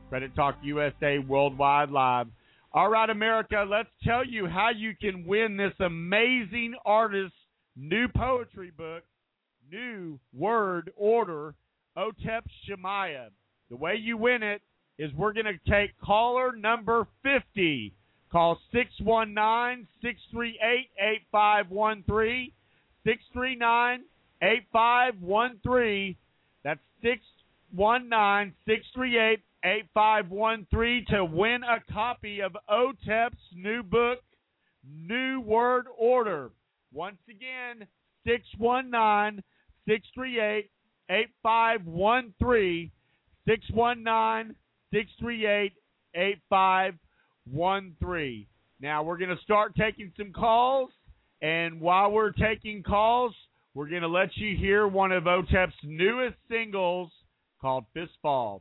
Credit Talk USA Worldwide Live. All right, America, let's tell you how you can win this amazing artist's new poetry book, New Word Order, Otep Shamaya. The way you win it is we're going to take caller number 50. Call 619 638 8513. 639 8513. That's 619 638 8513 to win a copy of OTEP's new book, New Word Order. Once again, 619 638 8513. 619 638 8513. Now, we're going to start taking some calls, and while we're taking calls, we're going to let you hear one of OTEP's newest singles called Fistfall.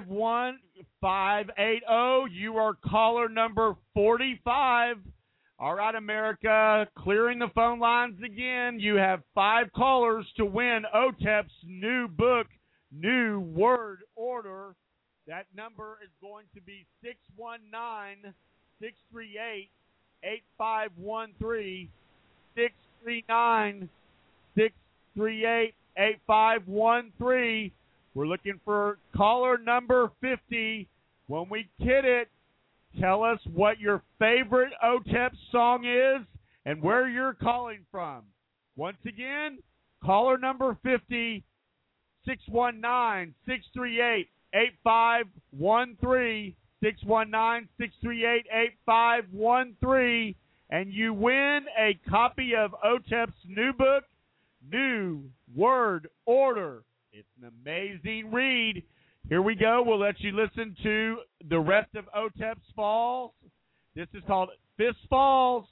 Five one five
eight zero. You are caller number 45. All right, America, clearing the phone lines again. You have five callers to win OTEP's new book, New Word Order. That number is going to be 619 638 8513. 639 638 8513. We're looking for caller number 50. When we hit it, tell us what your favorite OTEP song is and where you're calling from. Once again, caller number 50, 619 638 8513. 619 638 8513. And you win a copy of OTEP's new book, New Word Order. It's an amazing read. Here we go. We'll let you listen to the rest of OTEP's Falls. This is called Fist Falls.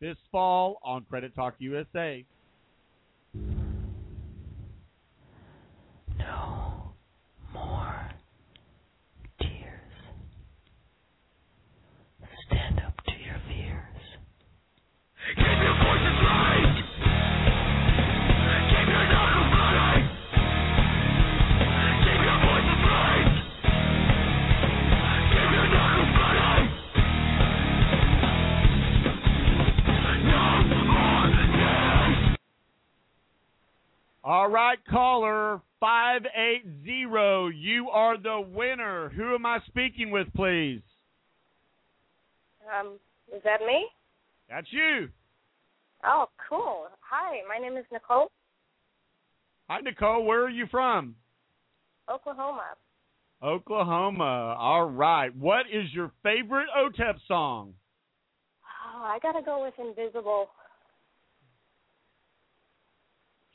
Fist Fall on Credit Talk USA. Caller 580. You are the winner. Who am I speaking with, please?
Um, is that me?
That's you.
Oh, cool. Hi, my name is Nicole,
Hi, Nicole. Where are you from?
Oklahoma.
Oklahoma. All right. What is your favorite OTEP song?
Oh, I gotta go with Invisible.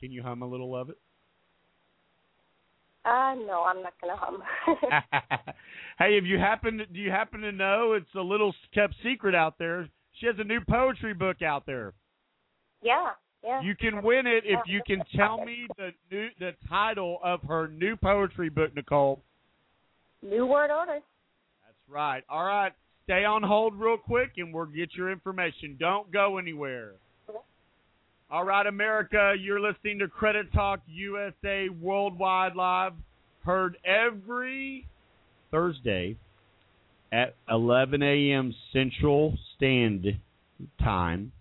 Can you hum a little of it?
Uh, no, I'm not gonna hum. (laughs)
hey, if you happen to, do you happen to know it's a little kept secret out there? She has a new poetry book out there.
yeah, yeah.
You can win it if you can (laughs) tell me the new the title of her new poetry book, Nicole.
New word order.
That's right. All right. Stay on hold real quick and we'll get your information. Don't go anywhere. All right, America, you're listening to Credit Talk USA Worldwide Live, heard every Thursday at 11 a.m. Central Standard Time.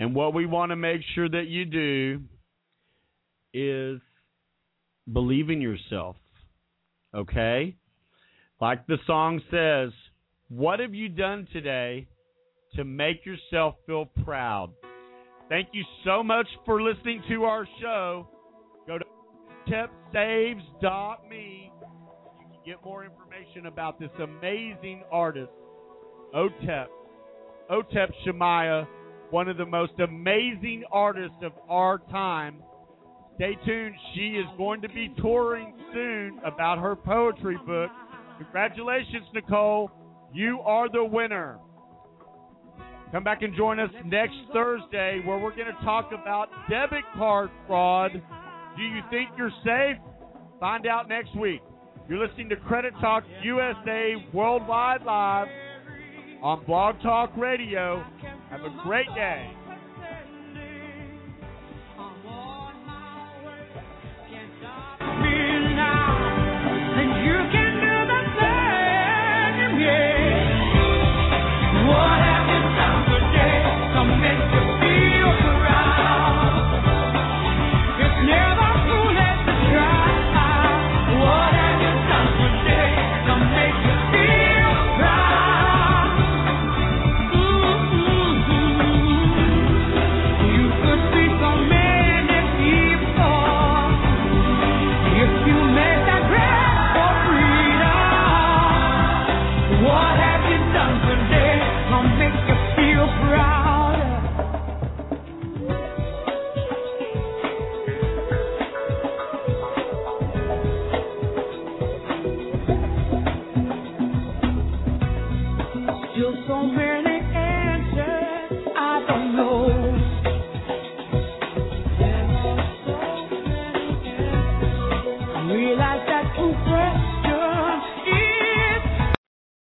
And what we want to make sure that you do is believe in yourself. Okay? Like the song says, what have you done today to make yourself feel proud? Thank you so much for listening to our show. Go to tepsaves.me. You can get more information about this amazing artist, Otep. Otep Shamaya, one of the most amazing artists of our time. Stay tuned. She is going to be touring soon about her poetry book. Congratulations, Nicole. You are the winner. Come back and join us next Thursday where we're going to talk about debit card fraud. Do you think you're safe? Find out next week. You're listening to Credit Talk USA Worldwide Live on Blog Talk Radio. Have a great day.